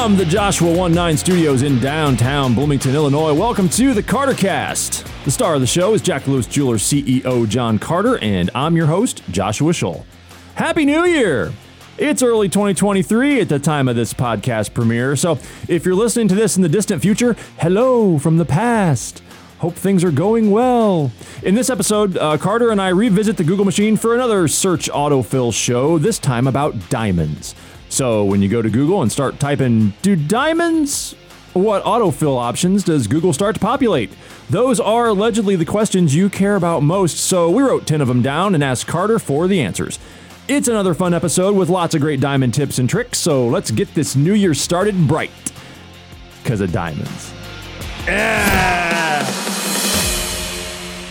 From the Joshua 19 studios in downtown Bloomington, Illinois, welcome to the Carter Cast. The star of the show is Jack Lewis Jewelers CEO John Carter, and I'm your host, Joshua Scholl. Happy New Year! It's early 2023 at the time of this podcast premiere, so if you're listening to this in the distant future, hello from the past. Hope things are going well. In this episode, uh, Carter and I revisit the Google machine for another search autofill show, this time about diamonds. So when you go to Google and start typing, do diamonds? What autofill options does Google start to populate? Those are allegedly the questions you care about most, so we wrote 10 of them down and asked Carter for the answers. It's another fun episode with lots of great diamond tips and tricks, so let's get this new year started bright. Because of diamonds. Yeah!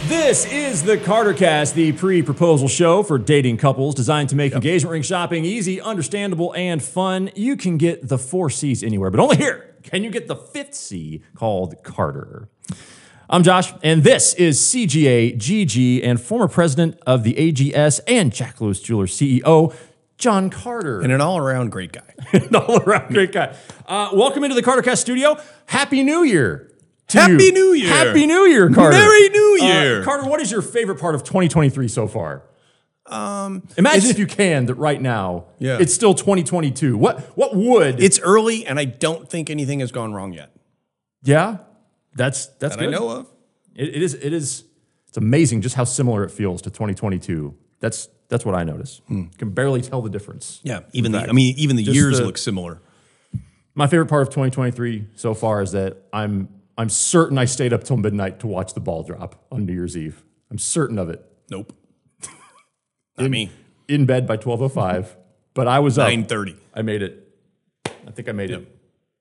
This is the Carter Cast, the pre proposal show for dating couples designed to make engagement ring shopping easy, understandable, and fun. You can get the four C's anywhere, but only here can you get the fifth C called Carter. I'm Josh, and this is CGA GG and former president of the AGS and Jack Lewis Jewelers CEO, John Carter. and an all-around great guy. An all around great guy. Uh, welcome into the Carter Cast studio. Happy New Year. To Happy you. New Year. Happy New Year, Carter. Merry New Uh, Year. Carter, what is your favorite part of 2023 so far? Um, Imagine if you can that right now, Yeah. it's still 2022. What what would? It's early, and I don't think anything has gone wrong yet yeah, that's that's that good. I know of. It, it is it is it's amazing just how similar it feels to 2022. That's that's what I notice. Can barely tell the difference. Yeah, even the I mean, even the Just years the- look similar. My favorite part of 2023 so far is that I'm I'm certain I stayed up till midnight to watch the ball drop on New Year's Eve. I'm certain of it. Nope. Not me. In bed by 12:05, but I was up. Nine thirty. I made it. I think I made it.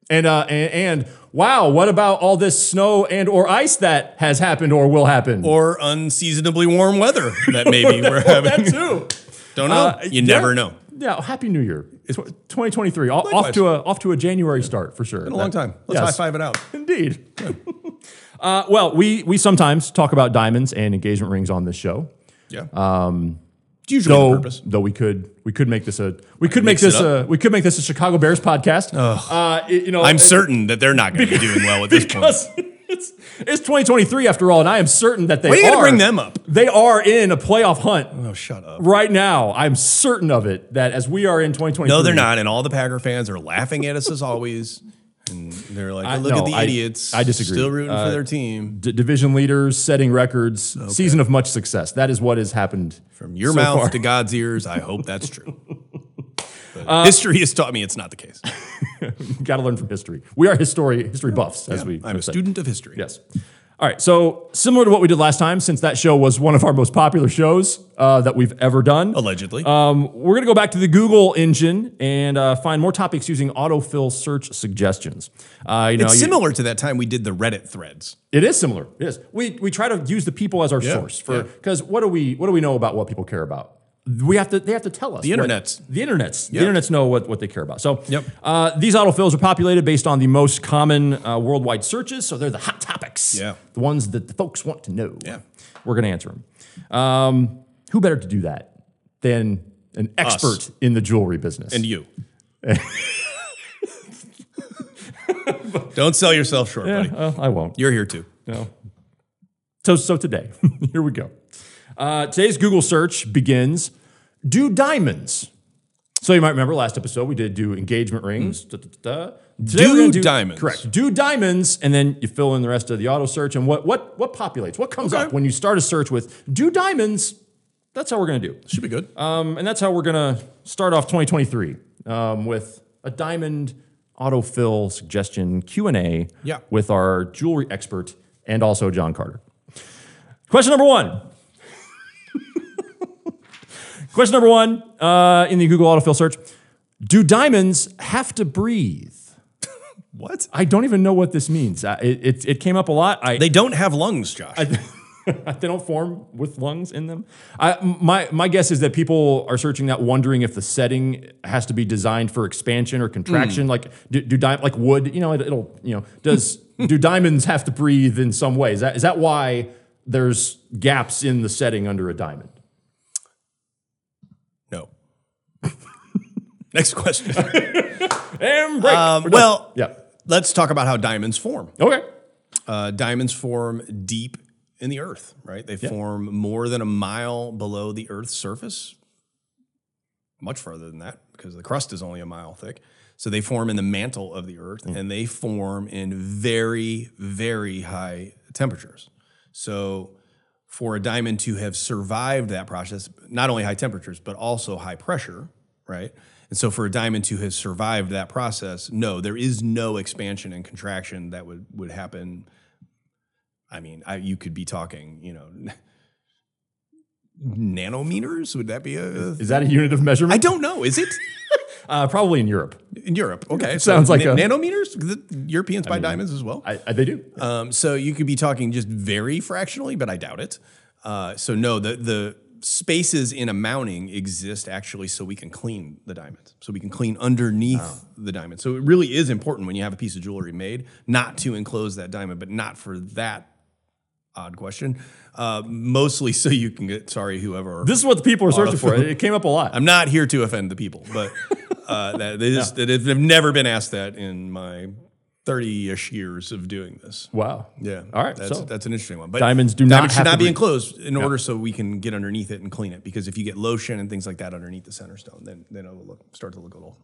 And, uh, and and wow, what about all this snow and or ice that has happened or will happen? Or unseasonably warm weather that maybe we're having. that too. Don't know. Uh, you yeah. never know. Yeah, happy New Year. It's 2023. Off, off to a off to a January start for sure. Been a long time. Let's high five it out. Indeed. uh, well, we we sometimes talk about diamonds and engagement rings on this show. Yeah. Um, it's usually Though, purpose. though we could we could make this a we could make this a we could make this a Chicago Bears podcast. Uh, you know, I'm certain that they're not going to be doing well at this point. Because it's it's 2023 after all, and I am certain that they Why are you are. gonna bring them up? They are in a playoff hunt Oh, shut up. right now. I'm certain of it. That as we are in 2023, No, they're not. And all the Packer fans are laughing at us as always. And they're like, I- look no, at the I- idiots. I disagree. Still rooting Uh, for their team. D- division leaders setting records, season of much success. That is what has happened From your so mouth far. to God's ears, I hope that's true. But history has taught me it's not the case. Got to learn from history. We are history history buffs, as we I'm a said. student of history. Yes. All right. So similar to what we did last time, since that show was one of our most popular shows uh, that we've ever done, Allegedly. um, we're going to go back to the Google engine and uh, find more topics using autofill search suggestions. Uh, you know, it's you- similar to that time we did the Reddit threads. It is similar. It is. We we try to use the people as our Yeah, source for yeah. because what do we what do we know about what people care about? We have to they have to tell us. The what- internets. the internets. Yeah. The internets know what, what they care about. So Yep. uh, these autofills are populated based on the most common uh, worldwide searches. So they're the hot topics. Yeah. The ones that the folks want to know. Yeah. We're going to answer them. Um, who better to do that than an expert in the jewelry business? And you. Don't sell yourself short, buddy. Uh, I won't. You're here too. No. So, so today, here we go. Uh, today's Google search begins do diamonds. So you might remember last episode we did do engagement rings. da, da, da, da. Today Do we're diamonds. Correct. Do diamonds, and then you fill in the rest of the auto search. And what what what populates? What comes Okay. up when you start a search with do diamonds? That's how we're gonna do. Should be good. Um, and that's how we're gonna start off 2023 um, with a diamond autofill suggestion Q and A Yeah. with our jewelry expert and also John Carter. Question number one. Question number one uh, in the Google autofill search: Do diamonds have to breathe? what? I don't even know what this means. Uh, it, it, came up a lot. I, They don't have lungs, Josh. they don't form with lungs in them. I, my my guess is that people are searching that, wondering if the setting has to be designed for expansion or contraction. Like do, do di- like wood, you know, it, will you know does do diamonds have to breathe in some way? Is that is that why there's gaps in the setting under a diamond? no. Next question. Um, well, yeah. let's talk about how diamonds form. Okay. Uh, diamonds form deep in the earth, right? They form more than a mile below the Earth's surface, much further than that because the crust is only a mile thick. So they form in the mantle of the Earth, and they form in very, very high temperatures. So for a diamond to have survived that process, not only high temperatures but also high pressure, right? And so for a diamond to have survived that process, no, there is no expansion and contraction that would would happen. I mean, I, you could be talking, you know, nanometers. Would that be a? Is that a unit of measurement? I don't know. Is it Uh, probably in Europe. in Europe? Okay, Sounds like na- a- nanometers. The Europeans buy diamonds as well. I, I, they do. Um, so you could be talking just very fractionally, but I doubt it. Uh, so no, the the spaces in a mounting exist actually so we can clean the diamonds. So we can clean underneath the diamond. So it really is important when you have a piece of jewelry made not to enclose that diamond, but not for that odd question. Uh, mostly so you can get sorry whoever. This is what the people are searching for. It came up a lot. I'm not here to offend the people, but uh, that is that is, they've never been asked that in my 30-ish years of doing this. wow. Yeah. All right, That's so- that's an interesting one. But Diamonds do not should have to not be breathe. enclosed in order so we can get underneath it and clean it. Because if you get lotion and things like that underneath the center stone, then then it'll look start to look a little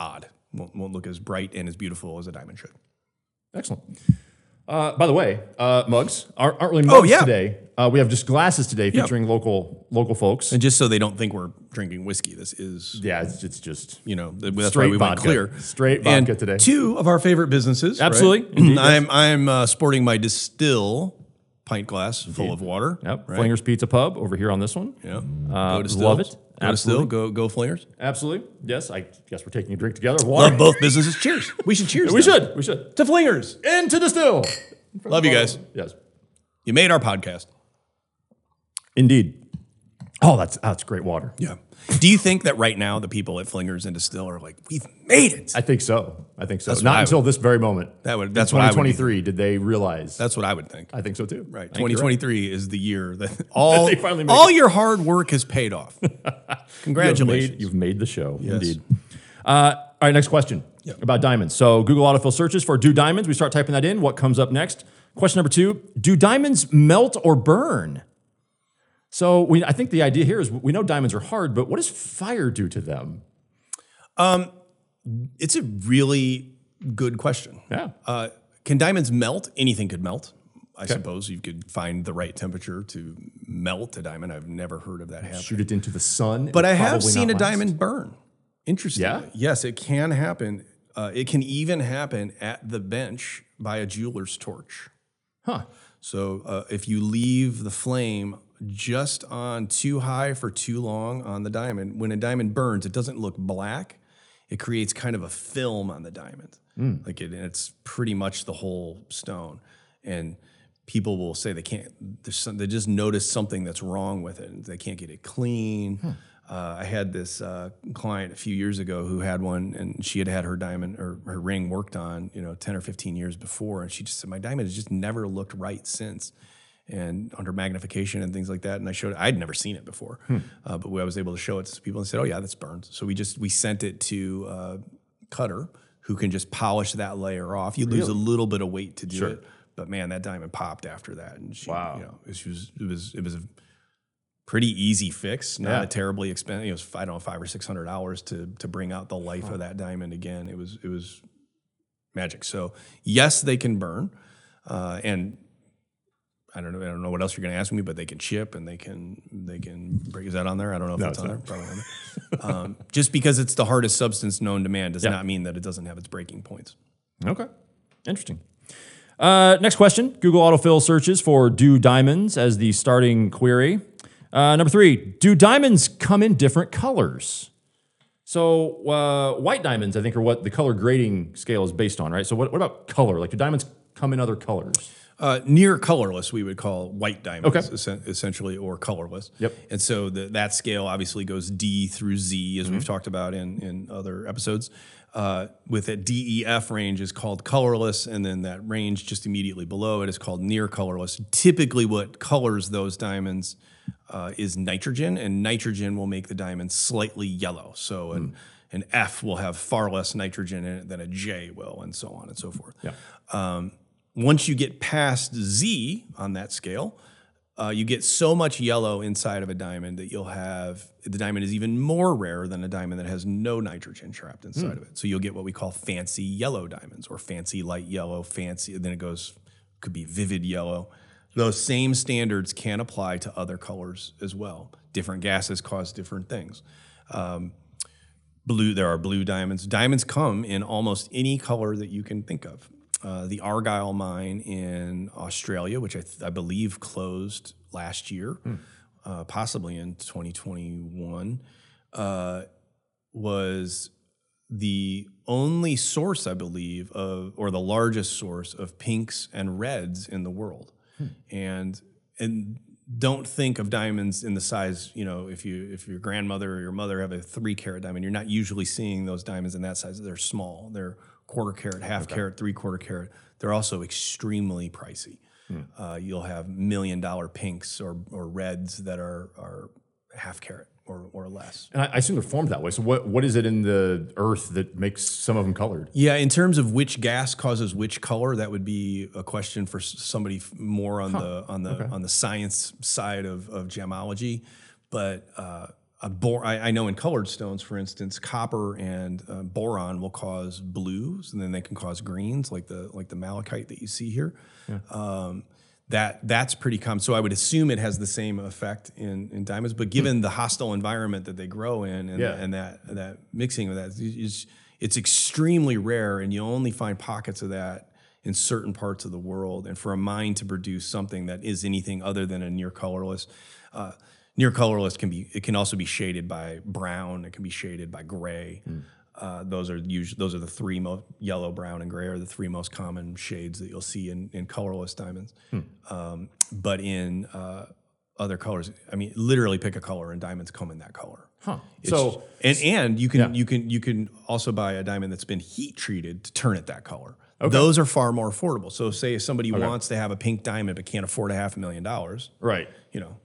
odd. Won't, won't look as bright and as beautiful as a diamond should. Excellent. Uh, by the way, uh, mugs aren't, aren't really mugs Oh, yeah. today. Uh, we have just glasses today featuring local local folks. And just so they don't think we're drinking whiskey, this is yeah, it's, it's just you know th- that's Straight why we went vodka. clear. Straight And vodka today. Two of our favorite businesses. right? Absolutely. Indeed. I'm I'm uh, sporting my distill pint glass full of water. yep. Right? Flingers Pizza Pub over here on this one. Yeah. Uh, go to love it. Go to Absolutely. Go go Flingers. Absolutely. Yes, I guess we're taking a drink together. Water. Love both businesses. Cheers. We should cheers. we them. should. We should. to Flingers. Into the still. Love you guys. Yes. You made our podcast. Indeed. Oh, that's that's great water. Yeah. Do you think that right now the people at Flingers and Distill are like, we've made it? I think so. I think so. That's what Not I until this very moment. That would. In That's what I would. 2023 did they realize. That's what I would think. I think so too. Right. I think you're 2023 is the year that all They finally make all your hard work has paid off. You've made, Congratulations. you've made the show. Indeed. Uh, all right, next question about diamonds. So Google autofill searches for do diamonds. We start typing that in. What comes up next? Question number two Do diamonds melt or burn? So we, I think the idea here is we know diamonds are hard, but what does fire do to them? It's a really good question. Yeah. Uh, can diamonds melt? Anything could melt. I suppose you could find the right temperature to melt a diamond. I've never heard of that happening. Shoot it into the sun. But I have seen a last. diamond burn. Interesting. Yeah? Yes, it can happen. Uh, it can even happen at the bench by a jeweler's torch. Huh. So uh, if you leave the flame just on too high for too long on the diamond, when a diamond burns, it doesn't look black. It creates kind of a film on the diamond, like it, and it's pretty much the whole stone. And people will say they can't. Some, they just notice something that's wrong with it. and They can't get it clean. Uh, I had this uh, client a few years ago who had one, and she had had her diamond or her ring worked on, you know, ten or fifteen years before, and she just said, "My diamond has just never looked right since." And under magnification and things like that, and I showed. I'd never seen it before, uh, but I was able to show it to people and said, "Oh yeah, that's burned." So we just we sent it to uh, Cutter, who can just polish that layer off. You lose a little bit of weight to do it, but man, that diamond popped after that, and she, Wow. you know, it was it was it was a pretty easy fix, not Yeah. a terribly expensive. It was I don't know five or six hundred hours to to bring out the life of that diamond again. It was it was magic. So yes, they can burn, uh, and I don't know I don't know what else you're going to ask me, but they can chip and they can they can break. Is that on there? I don't know if that's it's on there. Probably on there. um, just because it's the hardest substance known to man does not mean that it doesn't have its breaking points. Okay. Interesting. Uh, next question Google autofill searches for do diamonds as the starting query. Uh, number three Do diamonds come in different colors? So, uh, white diamonds, I think, are what the color grading scale is based on, right? So, what, what about color? Like, do diamonds come in other colors? Uh, near colorless, we would call white diamonds, Okay. essen- essentially, or colorless. Yep. And so the, that scale obviously goes D through Z, as we've talked about in, in other episodes. Uh, with a DEF range is called colorless, and then that range just immediately below it is called near colorless. Typically, what colors those diamonds uh, is nitrogen, and nitrogen will make the diamond slightly yellow. So, an, An F will have far less nitrogen in it than a J will, and so on and so forth. Yeah. Once you get past Z on that scale, uh, you get so much yellow inside of a diamond that you'll have the diamond is even more rare than a diamond that has no nitrogen trapped inside of it. So you'll get what we call fancy yellow diamonds or fancy light yellow, fancy, then it goes, could be vivid yellow. Those same standards can apply to other colors as well. Different gases cause different things. Um, blue, there are blue diamonds. Diamonds come in almost any color that you can think of. Uh, the Argyle mine in Australia, which I, th- I believe closed last year, uh, possibly in 2021, uh, was the only source, I believe, of or the largest source of pinks and reds in the world. And and don't think of diamonds in the size, you know, if you if your grandmother or your mother have a three carat diamond, you're not usually seeing those diamonds in that size. They're small. They're quarter carat, half carat, three quarter carat. They're also extremely pricey. Uh, you'll have million dollar pinks or, or reds that are, are half carat or, or less. And I, I assume they're formed that way. So what what is it in the earth that makes some of them colored? Yeah, in terms of which gas causes which color, that would be a question for somebody more on the on the on the science side of, of gemology. But uh, bor- I, I know in colored stones, for instance, copper and uh, boron will cause blues, and then they can cause greens, like the like the malachite that you see here. Um, that that's pretty common. So I would assume it has the same effect in, in diamonds. But given the hostile environment that they grow in, and, Yeah. and that that mixing of that is it's extremely rare, and you only find pockets of that in certain parts of the world. And for a mine to produce something that is anything other than a near colorless, uh, near colorless can be it can also be shaded by brown. It can be shaded by gray. Uh, those are usually those are the three most yellow, brown, and gray are the three most common shades that you'll see in, in colorless diamonds. Um, but in uh, other colors, I mean, literally pick a color, and diamonds come in that color. Huh. It's- So and and you can you can you can also buy a diamond that's been heat treated to turn it that color. Okay. Those are far more affordable. So say if somebody wants to have a pink diamond but can't afford a half a million dollars, right. you know,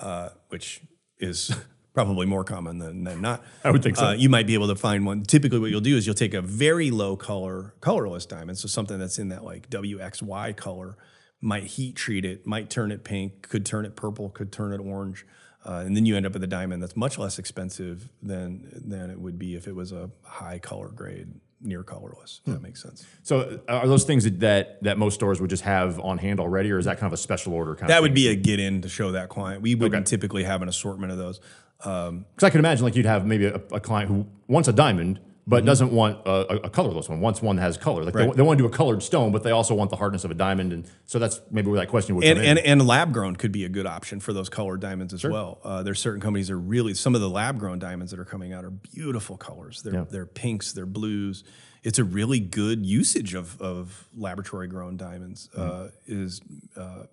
uh, which is probably more common than, than not. I would think so. Uh, you might be able to find one. Typically, what you'll do is you'll take a very low color, colorless diamond, so something that's in that like WXY color, might heat treat it, might turn it pink, could turn it purple, could turn it orange. Uh, and then you end up with a diamond that's much less expensive than than it would be if it was a high color grade, near colorless. If that makes sense. So uh, are those things that, that most stores would just have on hand already, or is that kind of a special order kind That of would be a get in to show that client. We wouldn't Okay. typically have an assortment of those. Um, because I can imagine like you'd have maybe a, a client who wants a diamond but doesn't want a, a, colorless one. Wants one that has color. Like they, Mm-hmm. Right. they want to do a colored stone, but they also want the hardness of a diamond, and so that's maybe where that question would and, come in. and and lab grown could be a good option for those colored diamonds as well. Uh, there's certain companies that are really some of the lab grown diamonds that are coming out are beautiful colors. They're Yeah. they're pinks, they're blues. It's a really good usage of of laboratory grown diamonds. Uh, is uh,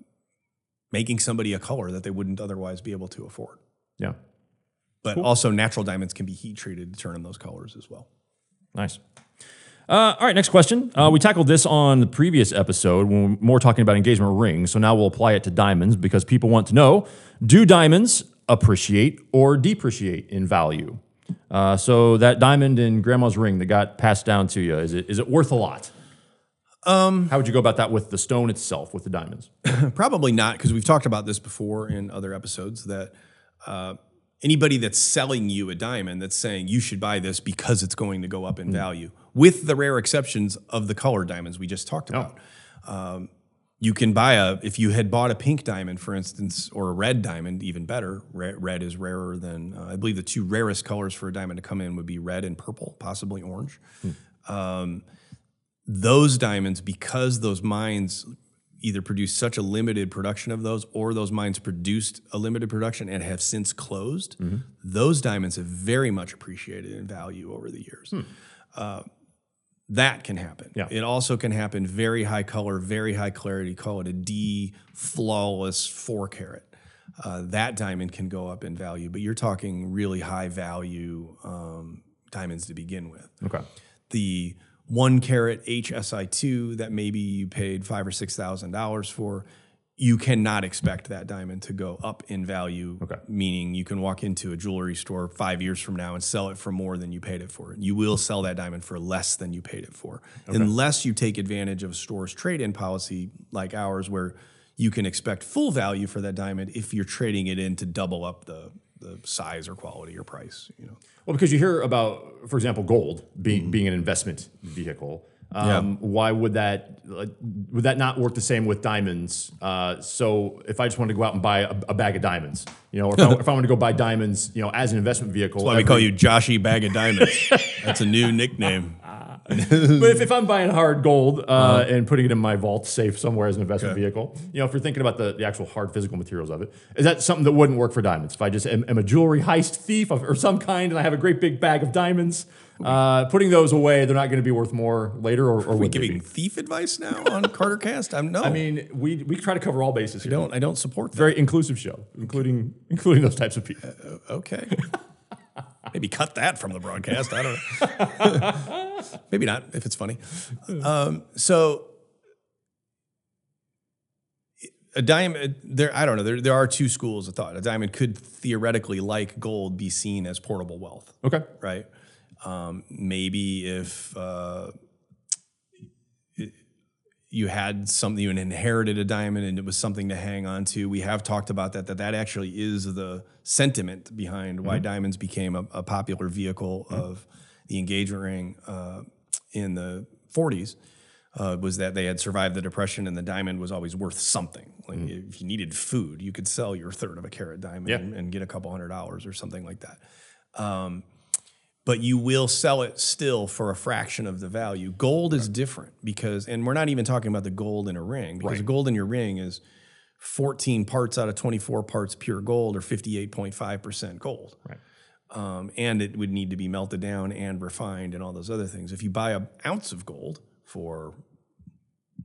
making somebody a color that they wouldn't otherwise be able to afford. yeah, But also natural diamonds can be heat treated to turn in those colors as well. Nice. Uh, all right, next question. Uh, we tackled this on the previous episode when we were more talking about engagement rings. So now we'll apply it to diamonds because people want to know: Do diamonds appreciate or depreciate in value? Uh, so that diamond in grandma's ring that got passed down to you is it is it worth a lot? Um, How would you go about that with the stone itself, with the diamonds? Probably not, because we've talked about this before in other episodes that uh, anybody that's selling you a diamond that's saying you should buy this because it's going to go up in value, with the rare exceptions of the color diamonds we just talked about. Um, you can buy a, if you had bought a pink diamond, for instance, or a red diamond, even better. Red, red is rarer than, uh, I believe the two rarest colors for a diamond to come in would be red and purple, possibly orange those diamonds, because those mines either produced such a limited production of those or those mines produced a limited production and have since closed, those diamonds have very much appreciated in value over the years. Uh, that can happen. Yeah. It also can happen very high color, very high clarity, call it a D flawless four carat. Uh, that diamond can go up in value, but you're talking really high value um, diamonds to begin with Okay. the one carat HSI2 that maybe you paid five or six thousand dollars for, you cannot expect that diamond to go up in value. Okay. Meaning you can walk into a jewelry store five years from now and sell it for more than you paid it for. You will sell that diamond for less than you paid it for, unless you take advantage of a store's trade-in policy like ours, where you can expect full value for that diamond if you're trading it in to double up the the size or quality or price. You know. Well, because you hear about, for example, gold being being an investment vehicle. Um, Why would that like, would that not work the same with diamonds? Uh, so if I just wanted to go out and buy a, a bag of diamonds, you know, or if I, if I want to go buy diamonds, you know, as an investment vehicle, that's Why we call you Joshy Bag of Diamonds. That's a new nickname. but if, if I'm buying hard gold uh, Uh-huh. and putting it in my vault safe somewhere as an investment vehicle, you know, if you're thinking about the, the actual hard physical materials of it, is that something that wouldn't work for diamonds? If I just am, am a jewelry heist thief of, or some kind and I have a great big bag of diamonds, uh, putting those away, they're not going to be worth more later, or, or we giving thief advice now on Carter Cast? I'm no. I mean, we we try to cover all bases. I Here. don't. I don't support that. Very inclusive show, including including those types of people. Okay. Maybe cut that from the broadcast. I don't know. Maybe not if it's funny. Um, so a diamond there I don't know. There there are two schools of thought. A diamond could theoretically like gold be seen as portable wealth, Okay. right? Um, maybe if uh, you had something you inherited a diamond and it was something to hang on to. We have talked about that that that actually is the sentiment behind why diamonds became a, a popular vehicle of the engagement ring uh, in the 40s. Uh, was that they had survived the depression and the diamond was always worth something. Like if you needed food, you could sell your third of a carat diamond Yeah. and, and get a couple hundred dollars or something like that but you will sell it still for a fraction of the value. Gold is different because, and we're not even talking about the gold in a ring because the gold in your ring is 14 parts out of 24 parts pure gold or 58.5% gold. Right. Um, and it would need to be melted down and refined and all those other things. If you buy an ounce of gold for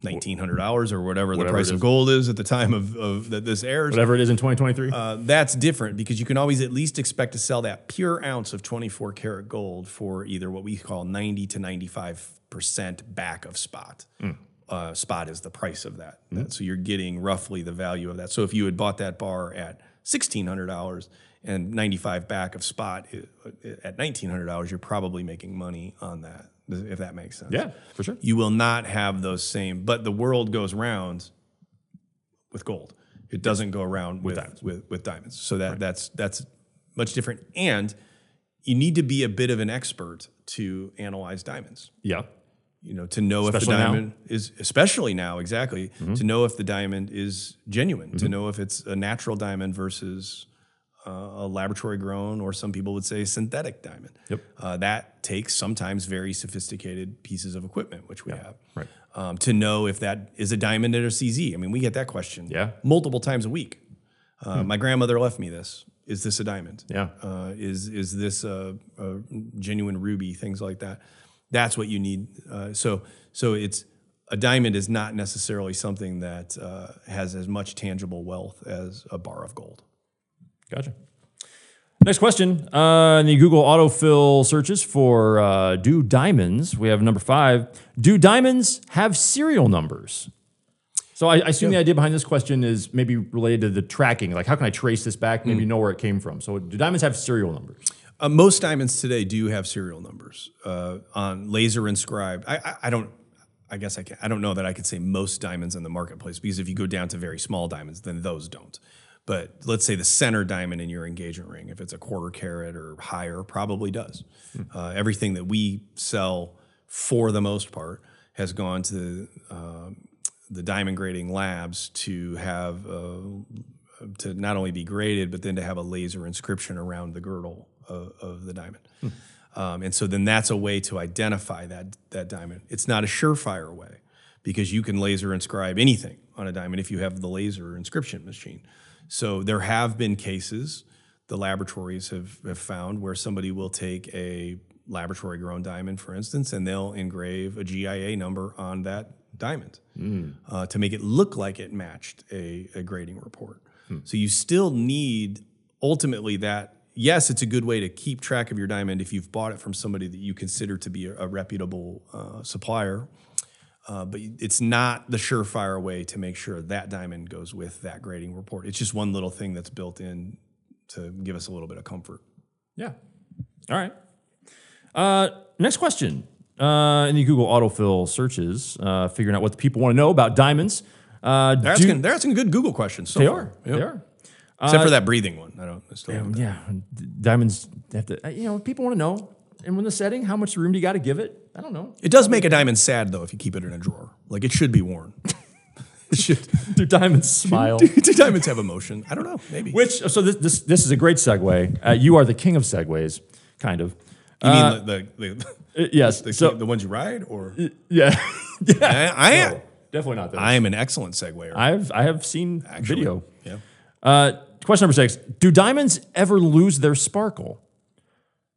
$1,900 or whatever, the price of gold is at the time of, of that this airs, Whatever it is in 2023. uh, that's different because you can always at least expect to sell that pure ounce of 24 karat gold for either what we call 90 to 95% back of spot. Uh, spot is the price of that. That- So you're getting roughly the value of that. So if you had bought that bar at $1,600 and 95 back of spot at $1,900, you're probably making money on that, if that makes sense yeah, for sure. you will not have those same but the world goes round with gold it doesn't go around with diamonds. with, with diamonds so that that's that's much different and you need to be a bit of an expert to analyze diamonds Yeah. you know to know if Especially the now. Mm-hmm. diamond is especially now exactly to know if the diamond is genuine to know if it's a natural diamond versus uh, a laboratory grown or some people would say synthetic diamond Yep. uh, that takes sometimes very sophisticated pieces of equipment which we have right. um, to know if that is a diamond or a cz i mean we get that question Yeah. multiple times a week uh, my grandmother left me this is this a diamond Yeah. uh, is is this a, a genuine ruby? Things like that. That's what you need. Uh, so so it's a diamond is not necessarily something that uh, has as much tangible wealth as a bar of gold. Gotcha. Next question. Uh, in the Google autofill searches for uh, do diamonds, we have number five. Do diamonds have serial numbers? So I, I assume the idea behind this question is maybe related to the tracking. Like, how can I trace this back? Maybe know where it came from. So, do diamonds have serial numbers? Uh, most diamonds today do have serial numbers uh, on laser inscribed. I, I, I don't. I guess I can, I don't know that I could say most diamonds in the marketplace because if you go down to very small diamonds, then those don't. But let's say the center diamond in your engagement ring, if it's a quarter carat or higher, probably does. Uh, everything that we sell, for the most part, has gone to um the diamond grading labs to have uh, to not only be graded, but then to have a laser inscription around the girdle of, of the diamond. Um, and so then that's a way to identify that that diamond. It's not a surefire way because you can laser inscribe anything on a diamond if you have the laser inscription machine. So there have been cases the laboratories have, have found where somebody will take a laboratory grown diamond, for instance, and they'll engrave a GIA number on that diamond uh, to make it look like it matched a, a grading report. So you still need ultimately that. Yes, it's a good way to keep track of your diamond if you've bought it from somebody that you consider to be a, a reputable uh, supplier. Uh, but it's not the surefire way to make sure that diamond goes with that grading report. It's just one little thing that's built in to give us a little bit of comfort. Yeah. All right. Uh, next question. Uh, in the Google autofill searches, uh, figuring out what the people want to know about diamonds. Uh, They're do- asking, they're asking good Google questions. So they far. are. Yep. They are. Except for that breathing one. I don't. I Yeah, d- diamonds have to. uh, You know, people want to know. And when the setting, how much room do you got to give it? I don't know. It does make a diamond sad though if you keep it in a drawer. Like it should be worn. it should. Do diamonds smile? Do diamonds have emotion? I don't know. Maybe. Which so this this this is a great segue. Uh, you are the king of segues, kind of. you mean the the, the, Uh, yes. the, so the ones you ride, or yeah, yeah. I, I am. Definitely not that. I am an excellent segwayer. I've I have seen actually. video. Yeah. Uh, question number six: Do diamonds ever lose their sparkle?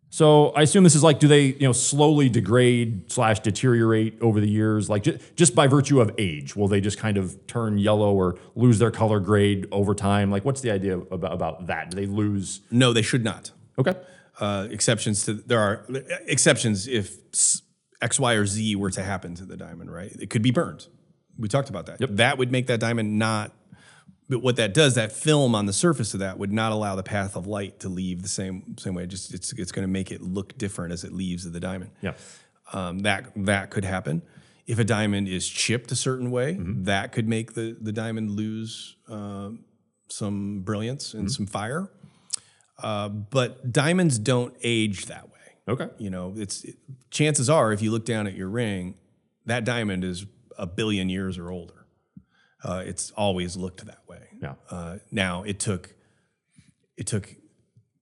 So I assume this is like, do they you know slowly degrade slash deteriorate over the years, like ju- just by virtue of age? Will they just kind of turn yellow or lose their color grade over time? Like, what's the idea about, about that? Do they lose? No, they should not. Okay. Uh, exceptions to there are exceptions if X, Y, or Z were to happen to the diamond. Right? It could be burned. We talked about that. Yep. That would make that diamond not. But what that does, that film on the surface of that would not allow the path of light to leave the same same way. Just it's it's going to make it look different as it leaves the diamond. Yeah. um, that that could happen. If a diamond is chipped a certain way, that could make the the diamond lose um, some brilliance and some fire. Uh, but diamonds don't age that way. Okay. You know, it's it, chances are if you look down at your ring, that diamond is a billion years or older. Uh, it's always looked that way. Yeah. Uh, now it took it took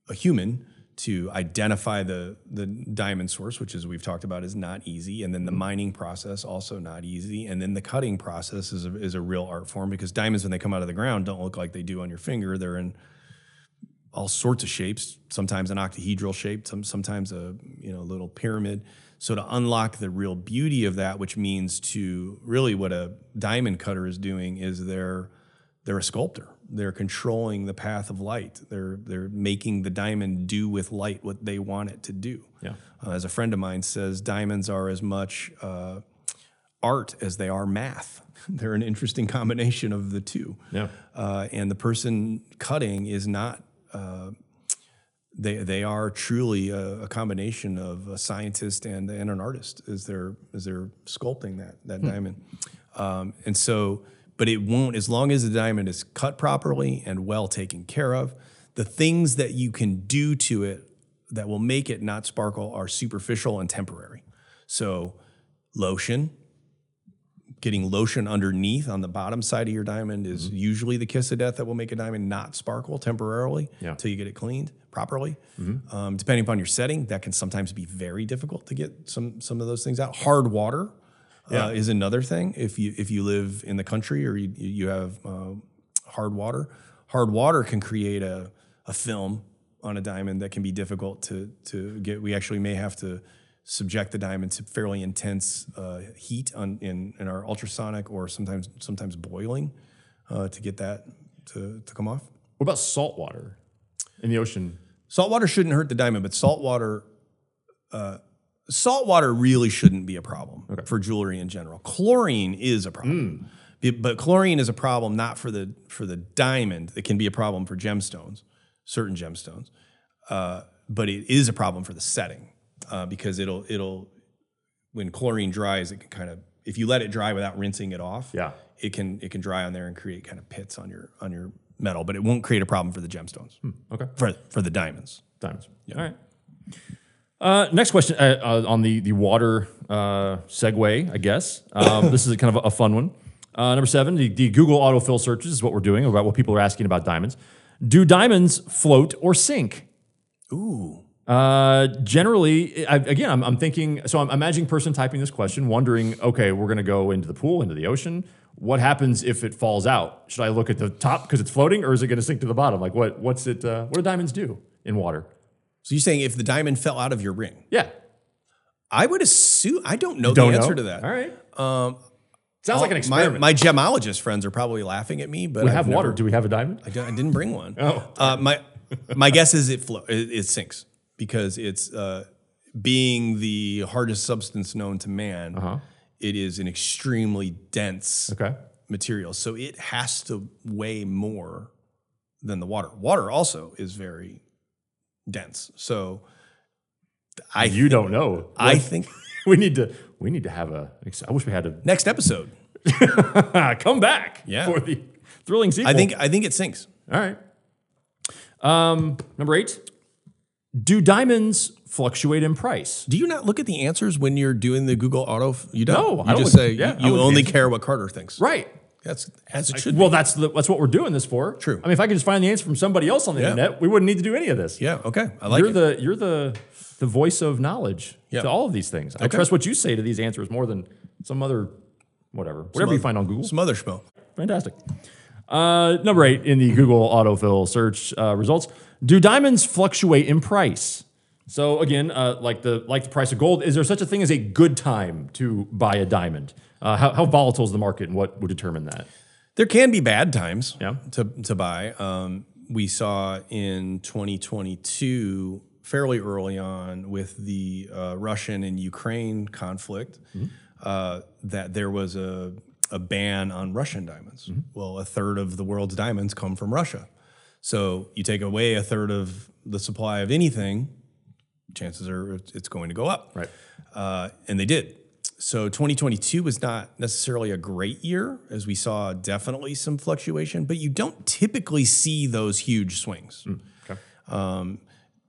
a human to identify the the diamond source, which as we've talked about is not easy, and then the mining process also not easy, and then the cutting process is a, is a real art form because diamonds when they come out of the ground don't look like they do on your finger. They're in all sorts of shapes, sometimes an octahedral shape, some, sometimes a you know little pyramid. So to unlock the real beauty of that, which means to really what a diamond cutter is doing is they're they're a sculptor. They're controlling the path of light. They're they're making the diamond do with light what they want it to do. Yeah. Uh, as a friend of mine says, diamonds are as much uh, art as they are math. They're an interesting combination of the two. Yeah. Uh, and the person cutting is not. They they are truly a, a combination of a scientist and, and an artist as they're as they're sculpting that that diamond. Um, and so, but it won't as long as the diamond is cut properly and well taken care of. The things that you can do to it that will make it not sparkle are superficial and temporary. So, lotion, getting lotion underneath on the bottom side of your diamond is usually the kiss of death that will make a diamond not sparkle temporarily Yeah. until you get it cleaned properly. Um, depending upon your setting, that can sometimes be very difficult to get some some of those things out. Hard water uh, is another thing. If you if you live in the country or you you have uh, hard water, hard water can create a a film on a diamond that can be difficult to to get. We actually may have to subject the diamond to fairly intense uh, heat on in, in our ultrasonic or sometimes sometimes boiling uh, to get that to, to come off. What about salt water in the ocean? Salt water shouldn't hurt the diamond, but salt water, uh, salt water really shouldn't be a problem for jewelry in general. Chlorine is a problem, Be- but chlorine is a problem not for the for the diamond. It can be a problem for gemstones, certain gemstones, uh, but it is a problem for the setting uh, because it'll it'll when chlorine dries, it can kind of if you let it dry without rinsing it off, Yeah. it can it can dry on there and create kind of pits on your on your metal, but it won't create a problem for the gemstones Okay. for for the diamonds. Diamonds. All right. Uh, next question uh, uh, on the the water uh, segue, I guess. Um, this is kind of a, a fun one. Uh, number seven, the, the Google autofill searches is what we're doing about what people are asking about diamonds. Do diamonds float or sink? Ooh. Uh, generally, I, again, I'm, I'm thinking. So I'm imagining person typing this question, wondering, okay, we're going to go into the pool, into the ocean. What happens if it falls out? Should I look at the top because it's floating, or is it going to sink to the bottom? Like, what? What's it? Uh, what do diamonds do in water? So you're saying if the diamond fell out of your ring? Yeah, I would assume I don't know don't the answer know? to that. All right. Um, Sounds like an experiment. my gemologist friends are probably laughing at me, but we I've have water. never- Do we have a diamond? I, I didn't bring one. Oh. Uh, my my guess is it flow it, it sinks because it's uh, being the hardest substance known to man. Uh-huh. it is an extremely dense Okay. material. So it has to weigh more than the water. Water also is very dense. So I You don't know. I think we need to we need to have a I wish we had a next episode. come back Yeah. for the thrilling sequel. I think I think it sinks. All right. Um, number eight. Do diamonds fluctuate in price? Do you not look at the answers when you're doing the Google Auto? You don't. No, you I don't just look- say yeah, I you the only care what Carter thinks. Right. That's as it should. Well, that's the, that's what we're doing this for. True. I mean, if I could just find the answer from somebody else on the Yeah. internet, we wouldn't need to do any of this. Yeah. Okay. I like you're it. the you're the the voice of knowledge Yeah. to all of these things. I trust what you say to these answers more than some other whatever whatever you find on Google. Some other schmo. Fantastic. Uh, number eight in the Google autofill search uh, results: Do diamonds fluctuate in price? So again, uh, like the like the price of gold, is there such a thing as a good time to buy a diamond? Uh, how, how volatile is the market, and what would determine that? There can be bad times Yeah. to, to buy. Um, we saw in 2022, fairly early on, with the uh, Russian and Ukraine conflict, uh, that there was a, a ban on Russian diamonds. Well, a third of the world's diamonds come from Russia. So you take away a third of the supply of anything, chances are it's- going to go up. Right. Uh, and they did. So 2022 was not necessarily a great year, as we saw definitely some fluctuation, but you don't typically see those huge swings. okay. Um,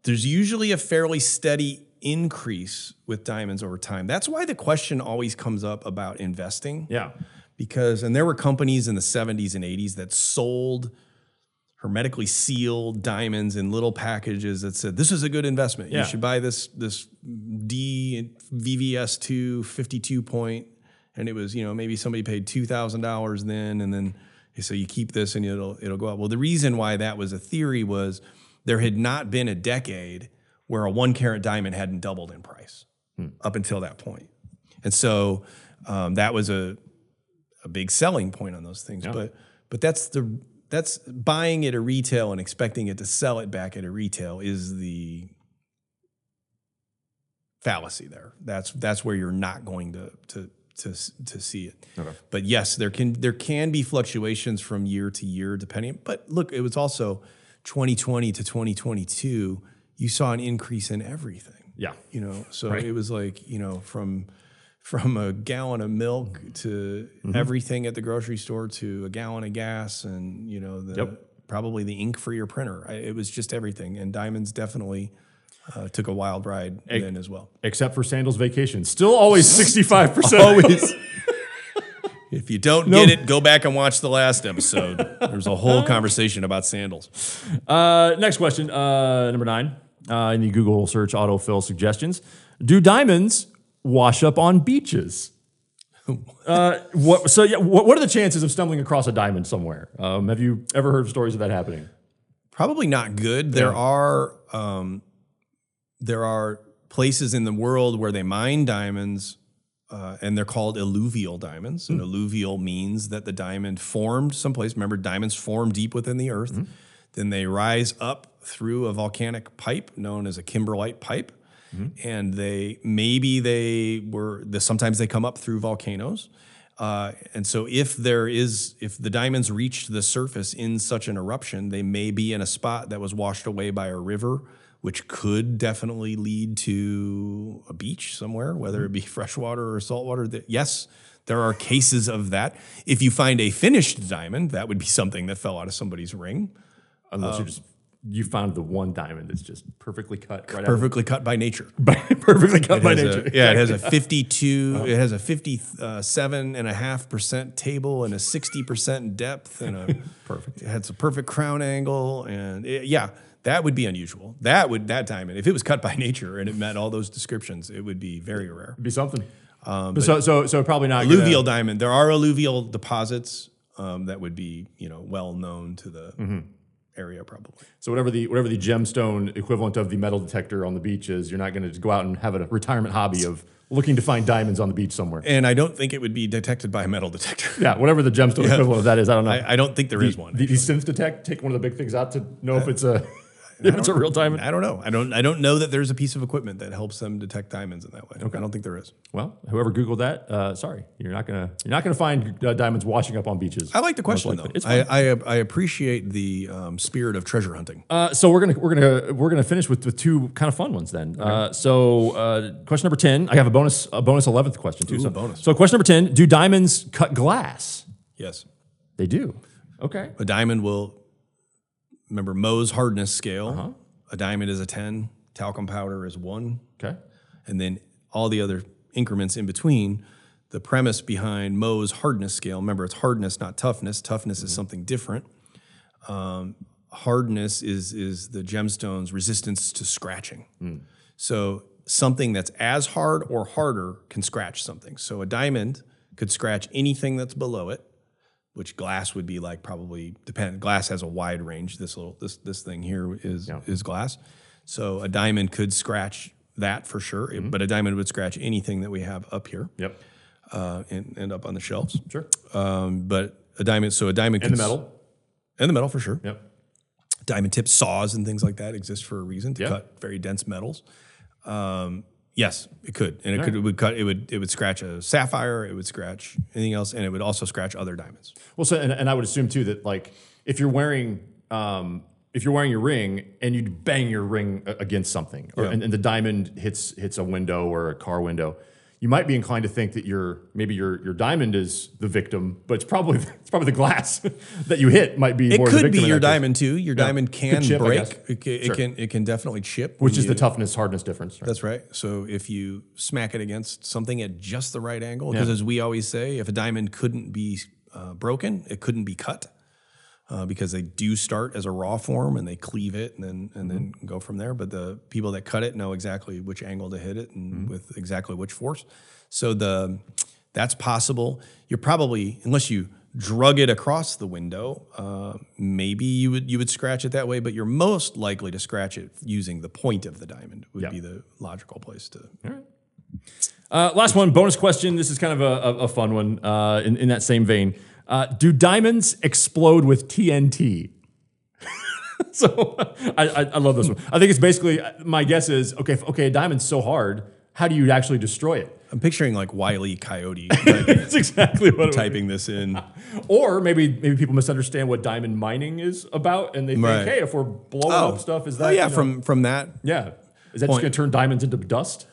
there's usually a fairly steady increase with diamonds over time. That's why the question always comes up about investing Yeah. because and there were companies in the 70s and 80s that sold hermetically sealed diamonds in little packages that said this is a good investment. Yeah. you should buy this this d vvs2 52 point and it was you know maybe somebody paid $2000 then and then so you keep this and it'll it'll go up well the reason why that was a theory was there had not been a decade where a one carat diamond hadn't doubled in price up until that point. And so um, that was a a big selling point on those things. But but that's the that's buying it at a retail and expecting it to sell it back at a retail is the fallacy there. That's that's where you're not going to to to to see it. But yes, there can there can be fluctuations from year to year depending. But look, it was also 2020 to 2022. You saw an increase in everything Yeah. you know so it was like you know from from a gallon of milk to Mm-hmm. everything at the grocery store to a gallon of gas and you know the Yep. probably the ink for your printer I, it was just everything and diamonds definitely uh, took a wild ride then as well Except for Sandals Vacation. Still always 65%. always if you don't get it go back and watch the last episode there's a whole conversation about sandals Uh, next question, uh, number nine, uh, in the Google search autofill suggestions. Do diamonds wash up on beaches? uh, what, so, yeah, what, what are the chances of stumbling across a diamond somewhere? Um, have you ever heard of stories of that happening? probably not good. There are um, there are places in the world where they mine diamonds, uh, and they're called alluvial diamonds. And alluvial means that the diamond formed someplace. Remember, diamonds form deep within the earth. Then they rise up through a volcanic pipe known as a kimberlite pipe. Mm-hmm. And they maybe they were the, sometimes they come up through volcanoes. Uh, and so, if there is, if the diamonds reached the surface in such an eruption, they may be in a spot that was washed away by a river, which could definitely lead to a beach somewhere, whether mm-hmm. it be freshwater or saltwater. That yes, there are cases of that. If you find a finished diamond, that would be something that fell out of somebody's ring, Unless you're um, just you found the one diamond that's just perfectly cut right perfectly cut by nature. out, perfectly cut by It a- nature. yeah, it has a 52, it has a 57 and a half percent table and a 60% depth and a perfect. It has a perfect crown angle. And it- yeah, that would be unusual. That would, that diamond, if it was cut by nature and it met all those descriptions, it would be very rare. It'd be something. Um, so, so, so probably not gonna- Alluvial diamond, there are alluvial deposits um, that would be, you know, well known to the Mm-hmm. Area probably. So whatever the whatever the gemstone equivalent of the metal detector on the beach is, you're not going to just go out and have a retirement hobby of looking to find diamonds on the beach somewhere. And I don't think it would be detected by a metal detector. Yeah, whatever the gemstone equivalent of that is, I don't know. I, I don't think there is one. the, the SYNTHdetect take one of the big things out to know if it's a if it's a real diamond? I don't know. I don't. I don't know that there's a piece of equipment that helps them detect diamonds in that way. Okay. I don't think there is. Well, whoever Googled that, uh, sorry, you're not gonna you're not gonna find uh, diamonds washing up on beaches. I like the question though. It's I, I I appreciate the um, spirit of treasure hunting. Uh, so we're gonna we're gonna we're gonna finish with, with two kind of fun ones then. Uh, so uh, question number ten, I have a bonus a bonus eleventh question too. so, bonus. so question number ten: Do diamonds cut glass? Yes, They do. Okay. a diamond will. Remember Mohs hardness scale. Uh-huh. A diamond is a ten. Talcum powder is one. Okay. and then all the other increments in between. The premise behind Mohs hardness scale, remember it's hardness, not toughness. Toughness is something different. Um, hardness is is the gemstone's resistance to scratching. So something that's as hard or harder can scratch something. So a diamond could scratch anything that's below it, which glass would be like probably depend. Glass has a wide range. This little this this thing here is is glass. So a diamond could scratch that for sure, Mm-hmm. but a diamond would scratch anything that we have up here Yep. uh, and end up on the shelves. Sure. Um, but a diamond, so a diamond In the metal. and the metal for sure. Yep. Diamond tip saws and things like that exist for a reason to Yeah. cut very dense metals. Um, yes, it could, and it could it would cut it would it would scratch a sapphire, it would scratch anything else, and it would also scratch other diamonds. Well, so and, and I would assume too that like if you're wearing um, if you're wearing your ring and you'd bang your ring a- against something, or, Yeah. and, and the diamond hits hits a window or a car window, you might be inclined to think that your maybe your your diamond is the victim, but it's probably it's probably the glass that you hit might be It more the could be your case, diamond too. Your diamond can chip, break. It, can, Sure. it can it can definitely chip, which is the toughness hardness difference. Right? That's right. So if you smack it against something at just the right angle, because as we always say, if a diamond couldn't be uh, broken, it couldn't be cut. Uh, because they do start as a raw form and they cleave it and then and then go from there. But the people that cut it know exactly which angle to hit it and with exactly which force. So the that's possible. You're probably unless you drug it across the window, uh, maybe you would you would scratch it that way. But you're most likely to scratch it using the point of the diamond. Would Yeah. be the logical place to. Uh, last one, bonus question. This is kind of a, a, a fun one uh, in, in that same vein. Uh, do diamonds explode with TNT? so I, I, I love this one. I think it's basically my guess is okay. if- Okay, a diamond's so hard. How do you actually destroy it? I'm picturing like Wile E. Coyote That's exactly what. It would be. typing this in. Or maybe maybe people misunderstand what diamond mining is about, and they think, Right. hey, if we're blowing up stuff, is that Oh yeah, you know- from from that yeah, is that just going to turn diamonds into dust?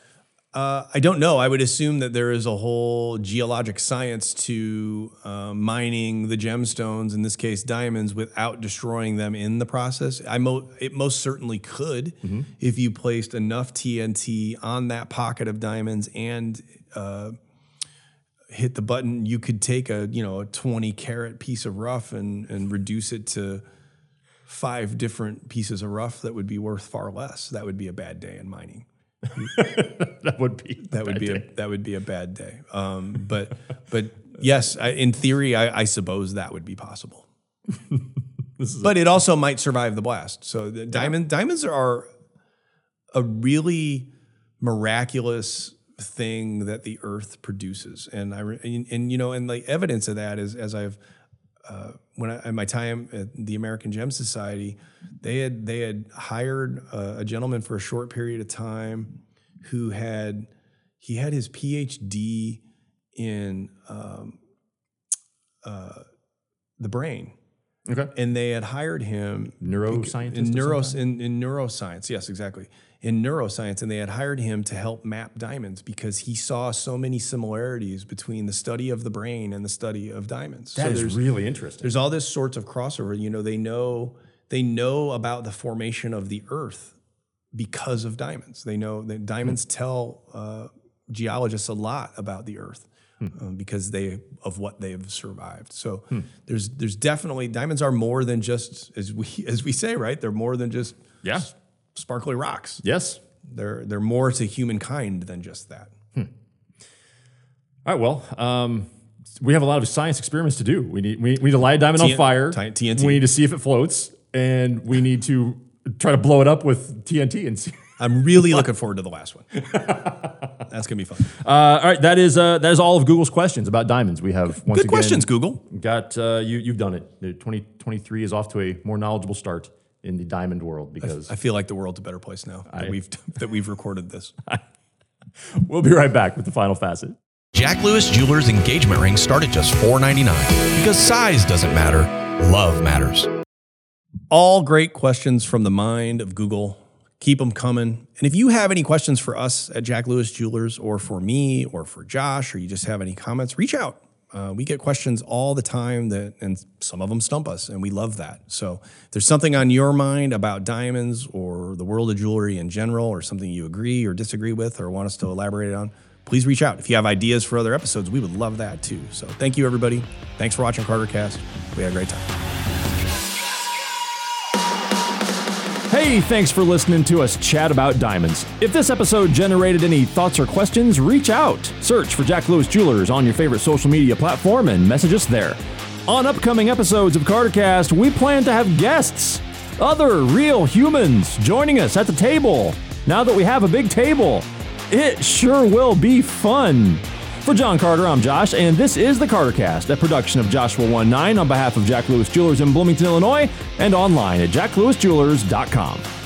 Uh, I don't know. I would assume that there is a whole geologic science to uh, mining the gemstones, in this case diamonds, without destroying them in the process. I mo- it most certainly could if you placed enough TNT on that pocket of diamonds and uh, hit the button. You could take a you know a twenty carat piece of rough and and reduce it to five different pieces of rough that would be worth far less. That would be a bad day in mining That would be that would be a that would be a bad day. Um, but but yes, I, in theory, I, I suppose that would be possible. but it also might survive the blast. So the diamond diamonds are a really miraculous thing that the earth produces, and I and, and you know, and like evidence of that is as I've uh, when I, at my time at the American Gem Society, they had they had hired a, a gentleman for a short period of time who had he had his PhD in um, uh, the brain, okay. and they had hired him Neuroscientist in of neuro in, in neuroscience. Yes, exactly. In neuroscience, and they had hired him to help map diamonds because he saw so many similarities between the study of the brain and the study of diamonds. That so is there's really interesting. there's all this sorts of crossover. You know, they know they know about the formation of the Earth because of diamonds. They know that diamonds tell uh, geologists a lot about the Earth. um, because they of what they've survived. So there's there's definitely diamonds are more than just as we as we say right. They're more than just Yeah. Sparkly rocks. Yes. They're they're more to humankind than just that. All right. Well, um, we have a lot of science experiments to do. We need we, we need to light a diamond on fire. T- TNT. We need to see if it floats, and we need to try to blow it up with TNT and see. I'm really looking forward to the last one. That's gonna be fun. Uh, all right. That is uh, that is all of Google's questions about diamonds. We have once Good again questions, Google. Got uh, you. You've done it. The 2023 is off to a more knowledgeable start in the diamond world because I feel like the world's a better place now that we've that we've recorded this. we'll be right back with the final facet. Jack Lewis Jewelers engagement rings start at just $4.99 because size doesn't matter, love matters. All great questions from the mind of Google. Keep them coming. And if you have any questions for us at Jack Lewis Jewelers or for me or for Josh, or you just have any comments, reach out. Uh, we get questions all the time that, and some of them stump us, and we love that. So, if there's something on your mind about diamonds or the world of jewelry in general, or something you agree or disagree with, or want us to elaborate on, please reach out. If you have ideas for other episodes, we would love that too. So, thank you, everybody. Thanks for watching Carter Cast. We had a great time. Hey, thanks for listening to us chat about diamonds. If this episode generated any thoughts or questions, reach out. Search for Jack Lewis Jewelers on your favorite social media platform and message us there. On upcoming episodes of CarterCast, we plan to have guests, other real humans joining us at the table. Now that we have a big table, it sure will be fun. For John Carter, I'm Josh, and this is the CarterCast, a production of Joshua 19 on behalf of Jack Lewis Jewelers in Bloomington, Illinois, and online at jacklewisjewelers.com.